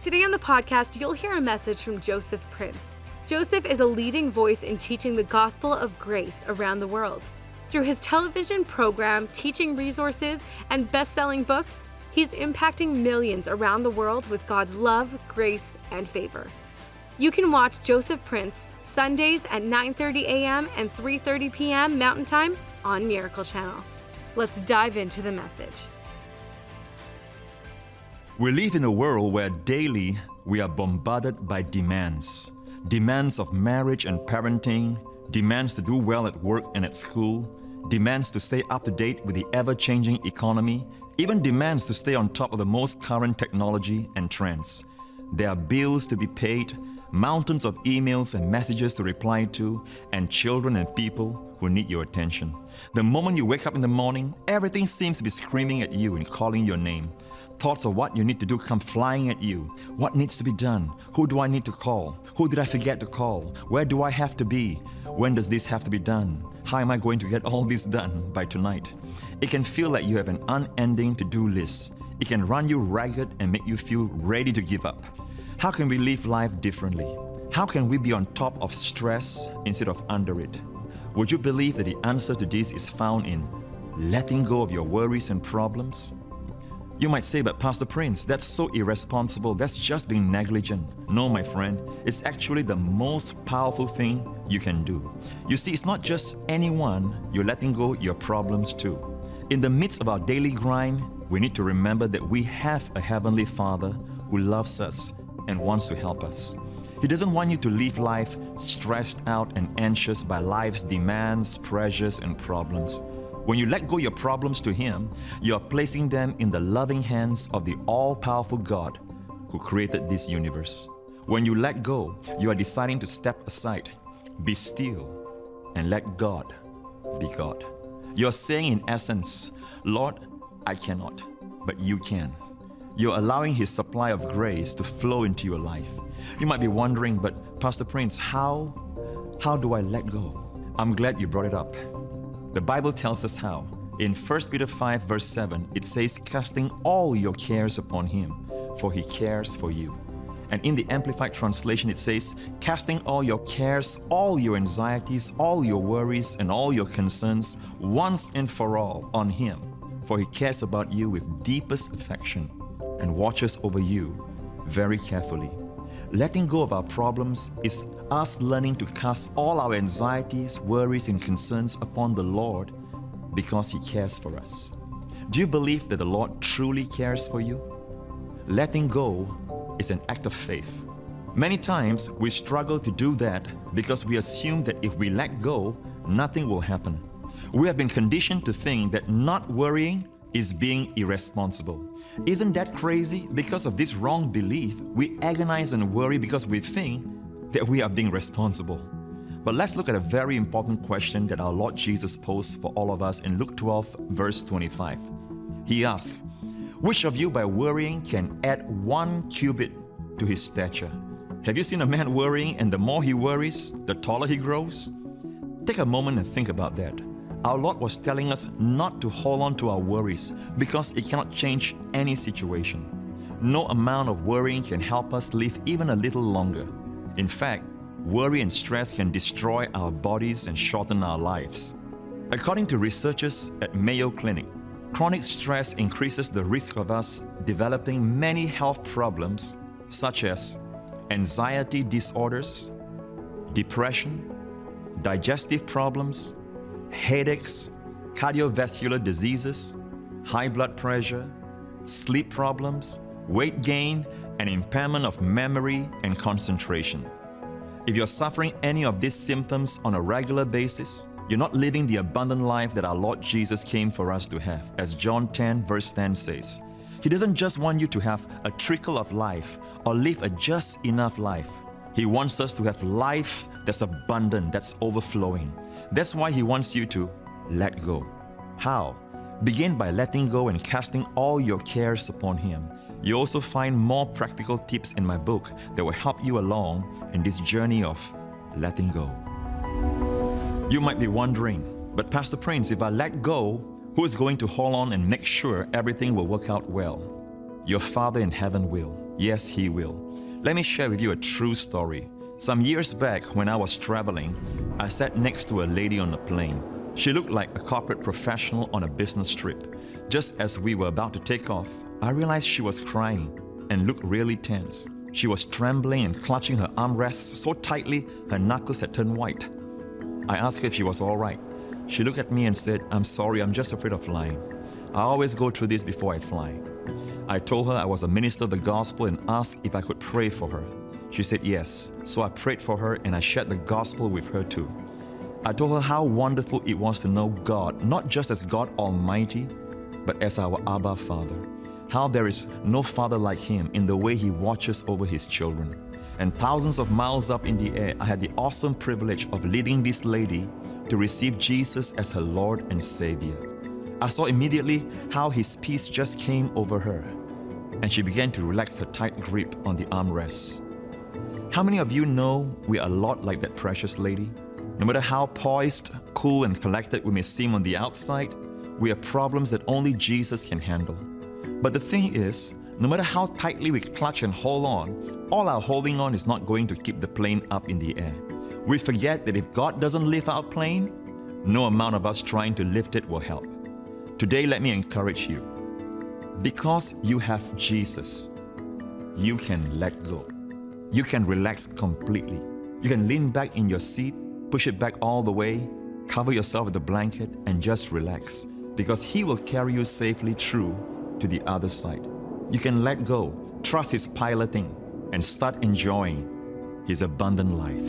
Today on the podcast, you'll hear a message from Joseph Prince. Joseph is a leading voice in teaching the gospel of grace around the world. Through his television program, teaching resources, and best selling books, he's impacting millions around the world with God's love, grace, and favor. You can watch Joseph Prince Sundays at 9:30 a.m. and 3:30 p.m. Mountain Time on Miracle Channel. Let's dive into the message. We live in a world where daily we are bombarded by demands demands of marriage and parenting, demands to do well at work and at school, demands to stay up to date with the ever changing economy, even demands to stay on top of the most current technology and trends. There are bills to be paid, mountains of emails and messages to reply to, and children and people who need your attention. The moment you wake up in the morning, everything seems to be screaming at you and calling your name. Thoughts of what you need to do come flying at you. What needs to be done? Who do I need to call? Who did I forget to call? Where do I have to be? When does this have to be done? How am I going to get all this done by tonight? It can feel like you have an unending to do list. It can run you ragged and make you feel ready to give up. How can we live life differently? How can we be on top of stress instead of under it? Would you believe that the answer to this is found in letting go of your worries and problems? You might say, but Pastor Prince, that's so irresponsible. That's just being negligent. No, my friend, it's actually the most powerful thing you can do. You see, it's not just anyone you're letting go your problems to. In the midst of our daily grind, we need to remember that we have a Heavenly Father who loves us and wants to help us. He doesn't want you to live life stressed out and anxious by life's demands, pressures, and problems. When you let go your problems to Him, you are placing them in the loving hands of the all powerful God who created this universe. When you let go, you are deciding to step aside, be still, and let God be God. You're saying, in essence, Lord, I cannot, but you can. You're allowing His supply of grace to flow into your life. You might be wondering, but Pastor Prince, how, how do I let go? I'm glad you brought it up. The Bible tells us how. In 1 Peter 5, verse 7, it says, Casting all your cares upon him, for he cares for you. And in the Amplified Translation, it says, Casting all your cares, all your anxieties, all your worries, and all your concerns once and for all on him, for he cares about you with deepest affection and watches over you very carefully. Letting go of our problems is us learning to cast all our anxieties, worries, and concerns upon the Lord because He cares for us. Do you believe that the Lord truly cares for you? Letting go is an act of faith. Many times we struggle to do that because we assume that if we let go, nothing will happen. We have been conditioned to think that not worrying is being irresponsible. Isn't that crazy? Because of this wrong belief, we agonize and worry because we think that we are being responsible. But let's look at a very important question that our Lord Jesus posed for all of us in Luke 12, verse 25. He asked, Which of you by worrying can add one cubit to his stature? Have you seen a man worrying, and the more he worries, the taller he grows? Take a moment and think about that. Our Lord was telling us not to hold on to our worries because it cannot change any situation. No amount of worrying can help us live even a little longer. In fact, worry and stress can destroy our bodies and shorten our lives. According to researchers at Mayo Clinic, chronic stress increases the risk of us developing many health problems such as anxiety disorders, depression, digestive problems, headaches, cardiovascular diseases, high blood pressure, sleep problems, weight gain, and impairment of memory and concentration. If you're suffering any of these symptoms on a regular basis, you're not living the abundant life that our Lord Jesus came for us to have, as John 10, verse 10 says. He doesn't just want you to have a trickle of life or live a just enough life. He wants us to have life that's abundant, that's overflowing. That's why He wants you to let go. How? Begin by letting go and casting all your cares upon Him. You also find more practical tips in my book that will help you along in this journey of letting go. You might be wondering, but Pastor Prince, if I let go, who is going to hold on and make sure everything will work out well? Your Father in heaven will. Yes, He will. Let me share with you a true story. Some years back, when I was traveling, I sat next to a lady on a plane. She looked like a corporate professional on a business trip. Just as we were about to take off, I realized she was crying and looked really tense. She was trembling and clutching her armrests so tightly her knuckles had turned white. I asked her if she was all right. She looked at me and said, I'm sorry, I'm just afraid of flying. I always go through this before I fly. I told her I was a minister of the gospel and asked if I could pray for her. She said yes, so I prayed for her and I shared the gospel with her too. I told her how wonderful it was to know God, not just as God Almighty, but as our Abba Father. How there is no father like Him in the way He watches over His children. And thousands of miles up in the air, I had the awesome privilege of leading this lady to receive Jesus as her Lord and Savior. I saw immediately how His peace just came over her, and she began to relax her tight grip on the armrests. How many of you know we are a lot like that precious lady? No matter how poised, cool, and collected we may seem on the outside, we have problems that only Jesus can handle. But the thing is, no matter how tightly we clutch and hold on, all our holding on is not going to keep the plane up in the air. We forget that if God doesn't lift our plane, no amount of us trying to lift it will help. Today, let me encourage you. Because you have Jesus, you can let go. You can relax completely. You can lean back in your seat, push it back all the way, cover yourself with a blanket, and just relax because He will carry you safely through to the other side. You can let go, trust His piloting, and start enjoying His abundant life.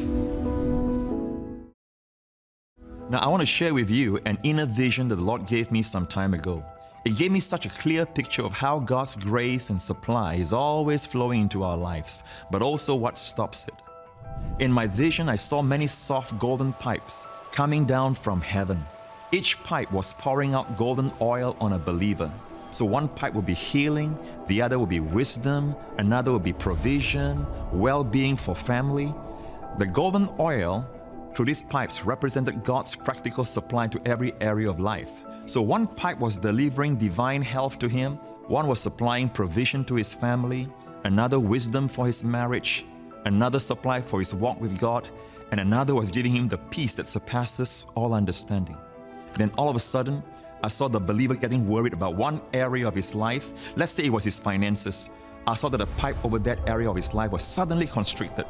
Now, I want to share with you an inner vision that the Lord gave me some time ago. It gave me such a clear picture of how God's grace and supply is always flowing into our lives, but also what stops it. In my vision, I saw many soft golden pipes coming down from heaven. Each pipe was pouring out golden oil on a believer. So one pipe will be healing, the other will be wisdom, another will be provision, well being for family. The golden oil through these pipes represented God's practical supply to every area of life. So one pipe was delivering divine health to him, one was supplying provision to his family, another wisdom for his marriage, another supply for his walk with God, and another was giving him the peace that surpasses all understanding. Then all of a sudden, I saw the believer getting worried about one area of his life. Let's say it was his finances. I saw that the pipe over that area of his life was suddenly constricted.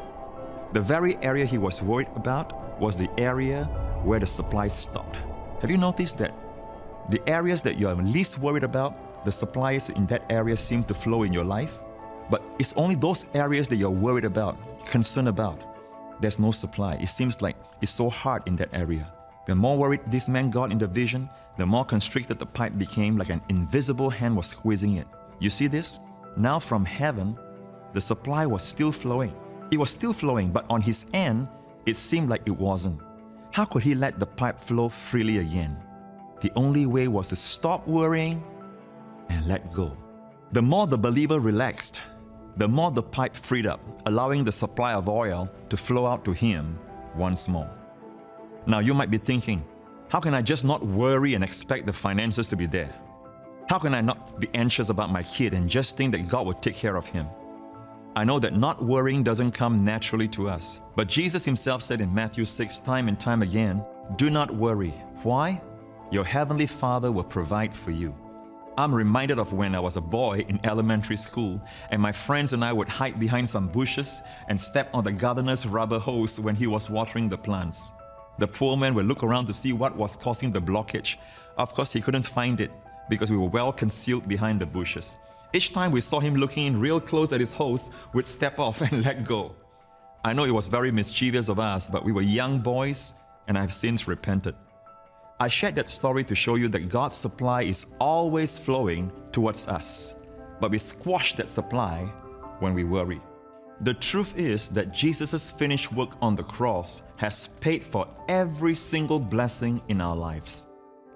The very area he was worried about was the area where the supply stopped. Have you noticed that? The areas that you are least worried about, the supplies in that area seem to flow in your life. But it's only those areas that you're worried about, concerned about. There's no supply. It seems like it's so hard in that area. The more worried this man got in the vision, the more constricted the pipe became, like an invisible hand was squeezing it. You see this? Now from heaven, the supply was still flowing. It was still flowing, but on his end, it seemed like it wasn't. How could he let the pipe flow freely again? The only way was to stop worrying and let go. The more the believer relaxed, the more the pipe freed up, allowing the supply of oil to flow out to him once more. Now you might be thinking, how can I just not worry and expect the finances to be there? How can I not be anxious about my kid and just think that God will take care of him? I know that not worrying doesn't come naturally to us. But Jesus himself said in Matthew 6 time and time again, Do not worry. Why? Your heavenly Father will provide for you. I'm reminded of when I was a boy in elementary school, and my friends and I would hide behind some bushes and step on the gardener's rubber hose when he was watering the plants. The poor man would look around to see what was causing the blockage. Of course, he couldn't find it because we were well concealed behind the bushes. Each time we saw him looking in real close at his hose, we'd step off and let go. I know it was very mischievous of us, but we were young boys, and I've since repented. I shared that story to show you that God's supply is always flowing towards us. but we squash that supply when we worry. The truth is that Jesus' finished work on the cross has paid for every single blessing in our lives.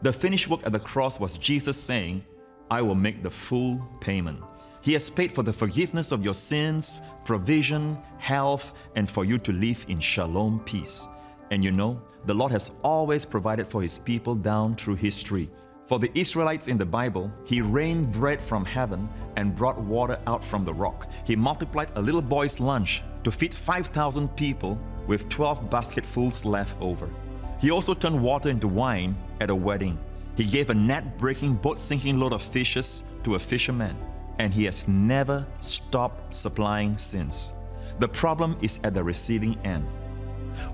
The finished work at the cross was Jesus saying, I will make the full payment. He has paid for the forgiveness of your sins, provision, health, and for you to live in shalom peace. And you know, the Lord has always provided for His people down through history. For the Israelites in the Bible, He rained bread from heaven and brought water out from the rock. He multiplied a little boy's lunch to feed 5,000 people with 12 basketfuls left over. He also turned water into wine at a wedding. He gave a net breaking, boat sinking load of fishes to a fisherman, and He has never stopped supplying since. The problem is at the receiving end.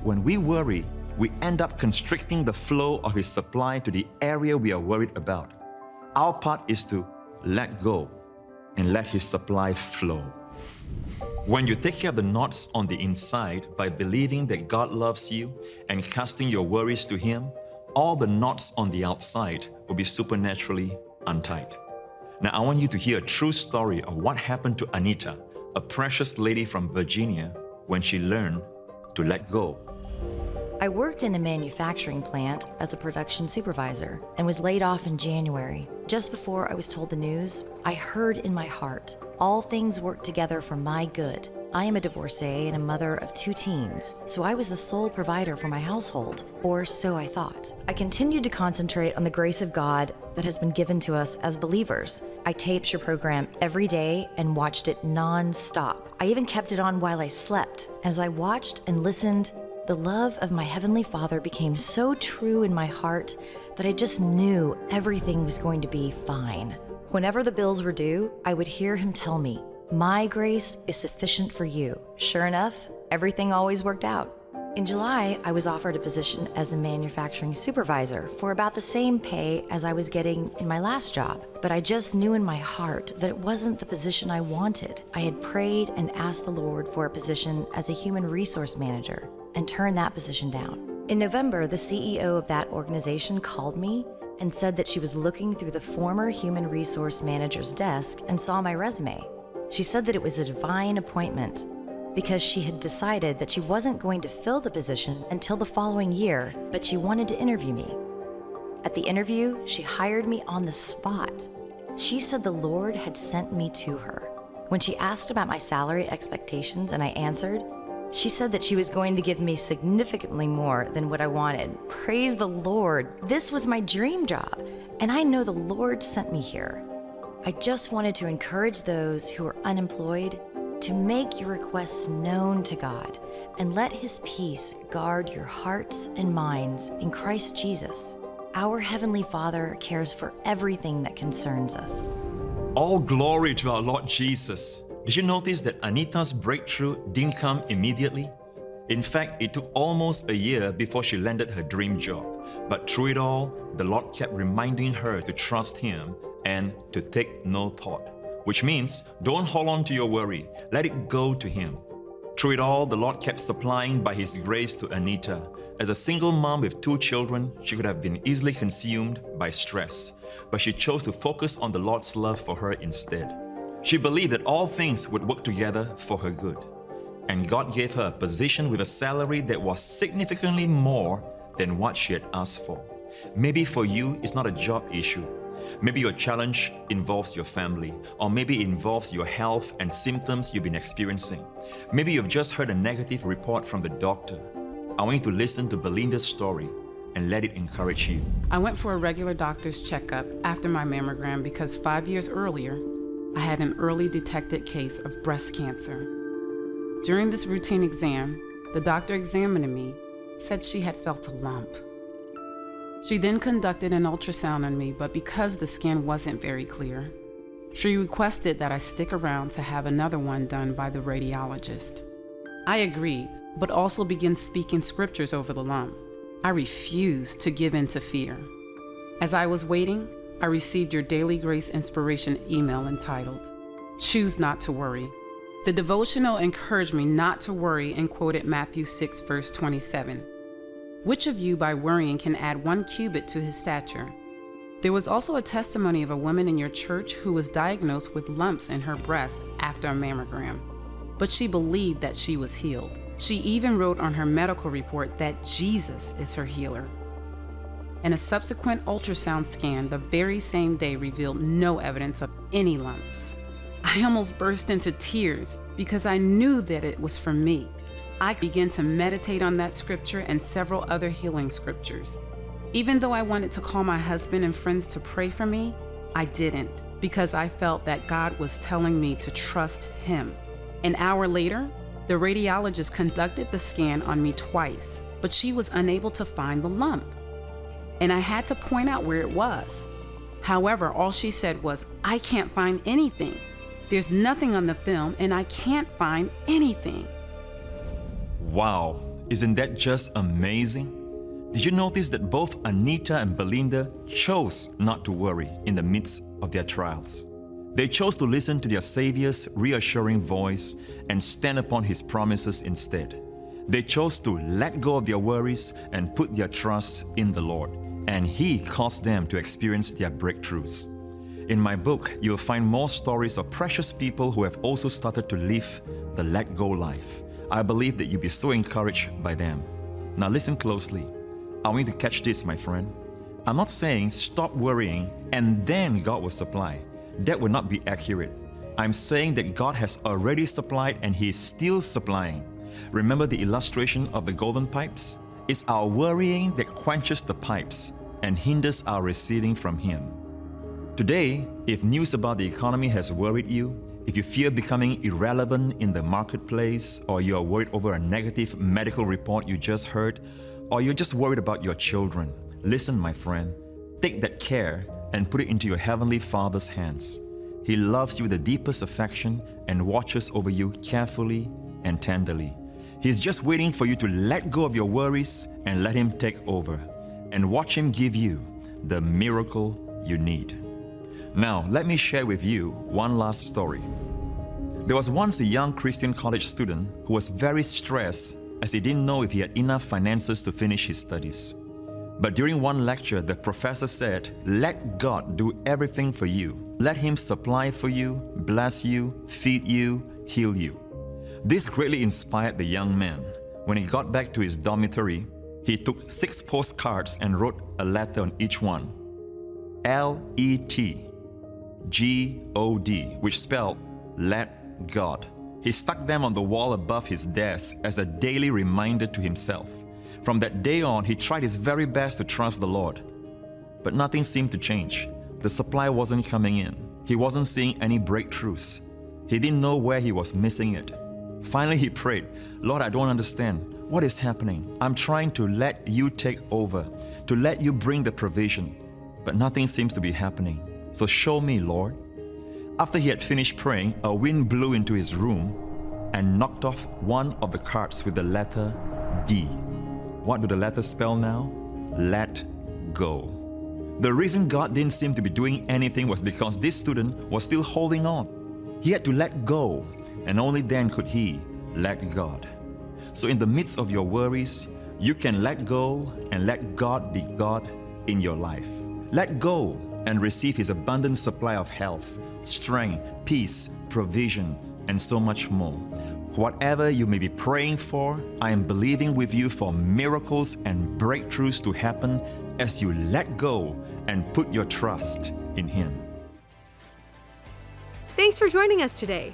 When we worry, we end up constricting the flow of His supply to the area we are worried about. Our part is to let go and let His supply flow. When you take care of the knots on the inside by believing that God loves you and casting your worries to Him, all the knots on the outside will be supernaturally untied. Now, I want you to hear a true story of what happened to Anita, a precious lady from Virginia, when she learned to let go I worked in a manufacturing plant as a production supervisor and was laid off in January. Just before I was told the news, I heard in my heart, all things work together for my good. I am a divorcee and a mother of two teens, so I was the sole provider for my household, or so I thought. I continued to concentrate on the grace of God that has been given to us as believers. I taped your program every day and watched it non stop. I even kept it on while I slept. As I watched and listened, the love of my Heavenly Father became so true in my heart that I just knew everything was going to be fine. Whenever the bills were due, I would hear Him tell me, My grace is sufficient for you. Sure enough, everything always worked out. In July, I was offered a position as a manufacturing supervisor for about the same pay as I was getting in my last job. But I just knew in my heart that it wasn't the position I wanted. I had prayed and asked the Lord for a position as a human resource manager and turned that position down. In November, the CEO of that organization called me and said that she was looking through the former human resource manager's desk and saw my resume. She said that it was a divine appointment because she had decided that she wasn't going to fill the position until the following year, but she wanted to interview me. At the interview, she hired me on the spot. She said the Lord had sent me to her. When she asked about my salary expectations and I answered, she said that she was going to give me significantly more than what I wanted. Praise the Lord. This was my dream job, and I know the Lord sent me here. I just wanted to encourage those who are unemployed to make your requests known to God and let His peace guard your hearts and minds in Christ Jesus. Our Heavenly Father cares for everything that concerns us. All glory to our Lord Jesus. Did you notice that Anita's breakthrough didn't come immediately? In fact, it took almost a year before she landed her dream job. But through it all, the Lord kept reminding her to trust Him and to take no thought. Which means, don't hold on to your worry, let it go to Him. Through it all, the Lord kept supplying by His grace to Anita. As a single mom with two children, she could have been easily consumed by stress, but she chose to focus on the Lord's love for her instead. She believed that all things would work together for her good. And God gave her a position with a salary that was significantly more than what she had asked for. Maybe for you, it's not a job issue. Maybe your challenge involves your family, or maybe it involves your health and symptoms you've been experiencing. Maybe you've just heard a negative report from the doctor. I want you to listen to Belinda's story and let it encourage you. I went for a regular doctor's checkup after my mammogram because five years earlier, I had an early detected case of breast cancer. During this routine exam, the doctor examining me said she had felt a lump. She then conducted an ultrasound on me, but because the scan wasn't very clear, she requested that I stick around to have another one done by the radiologist. I agreed, but also began speaking scriptures over the lump. I refused to give in to fear. As I was waiting, I received your daily grace inspiration email entitled, Choose Not to Worry. The devotional encouraged me not to worry and quoted Matthew 6, verse 27. Which of you by worrying can add one cubit to his stature? There was also a testimony of a woman in your church who was diagnosed with lumps in her breast after a mammogram, but she believed that she was healed. She even wrote on her medical report that Jesus is her healer. And a subsequent ultrasound scan the very same day revealed no evidence of any lumps. I almost burst into tears because I knew that it was for me. I began to meditate on that scripture and several other healing scriptures. Even though I wanted to call my husband and friends to pray for me, I didn't because I felt that God was telling me to trust Him. An hour later, the radiologist conducted the scan on me twice, but she was unable to find the lump. And I had to point out where it was. However, all she said was, I can't find anything. There's nothing on the film, and I can't find anything. Wow, isn't that just amazing? Did you notice that both Anita and Belinda chose not to worry in the midst of their trials? They chose to listen to their Savior's reassuring voice and stand upon His promises instead. They chose to let go of their worries and put their trust in the Lord, and He caused them to experience their breakthroughs. In my book, you'll find more stories of precious people who have also started to live the let go life. I believe that you'll be so encouraged by them. Now, listen closely. I want you to catch this, my friend. I'm not saying stop worrying and then God will supply. That would not be accurate. I'm saying that God has already supplied and He is still supplying. Remember the illustration of the golden pipes? It's our worrying that quenches the pipes and hinders our receiving from Him. Today, if news about the economy has worried you, if you fear becoming irrelevant in the marketplace, or you are worried over a negative medical report you just heard, or you're just worried about your children, listen, my friend, take that care and put it into your Heavenly Father's hands. He loves you with the deepest affection and watches over you carefully and tenderly. He's just waiting for you to let go of your worries and let Him take over, and watch Him give you the miracle you need. Now, let me share with you one last story. There was once a young Christian college student who was very stressed as he didn't know if he had enough finances to finish his studies. But during one lecture, the professor said, Let God do everything for you. Let Him supply for you, bless you, feed you, heal you. This greatly inspired the young man. When he got back to his dormitory, he took six postcards and wrote a letter on each one L E T G O D, which spelled Let God. He stuck them on the wall above his desk as a daily reminder to himself. From that day on, he tried his very best to trust the Lord. But nothing seemed to change. The supply wasn't coming in. He wasn't seeing any breakthroughs. He didn't know where he was missing it. Finally, he prayed, Lord, I don't understand. What is happening? I'm trying to let you take over, to let you bring the provision, but nothing seems to be happening. So show me, Lord. After he had finished praying, a wind blew into his room and knocked off one of the cards with the letter D. What do the letters spell now? Let go. The reason God didn't seem to be doing anything was because this student was still holding on. He had to let go, and only then could he let God. So, in the midst of your worries, you can let go and let God be God in your life. Let go and receive His abundant supply of health, strength, peace, provision, and so much more. Whatever you may be praying for, I am believing with you for miracles and breakthroughs to happen as you let go and put your trust in Him. Thanks for joining us today.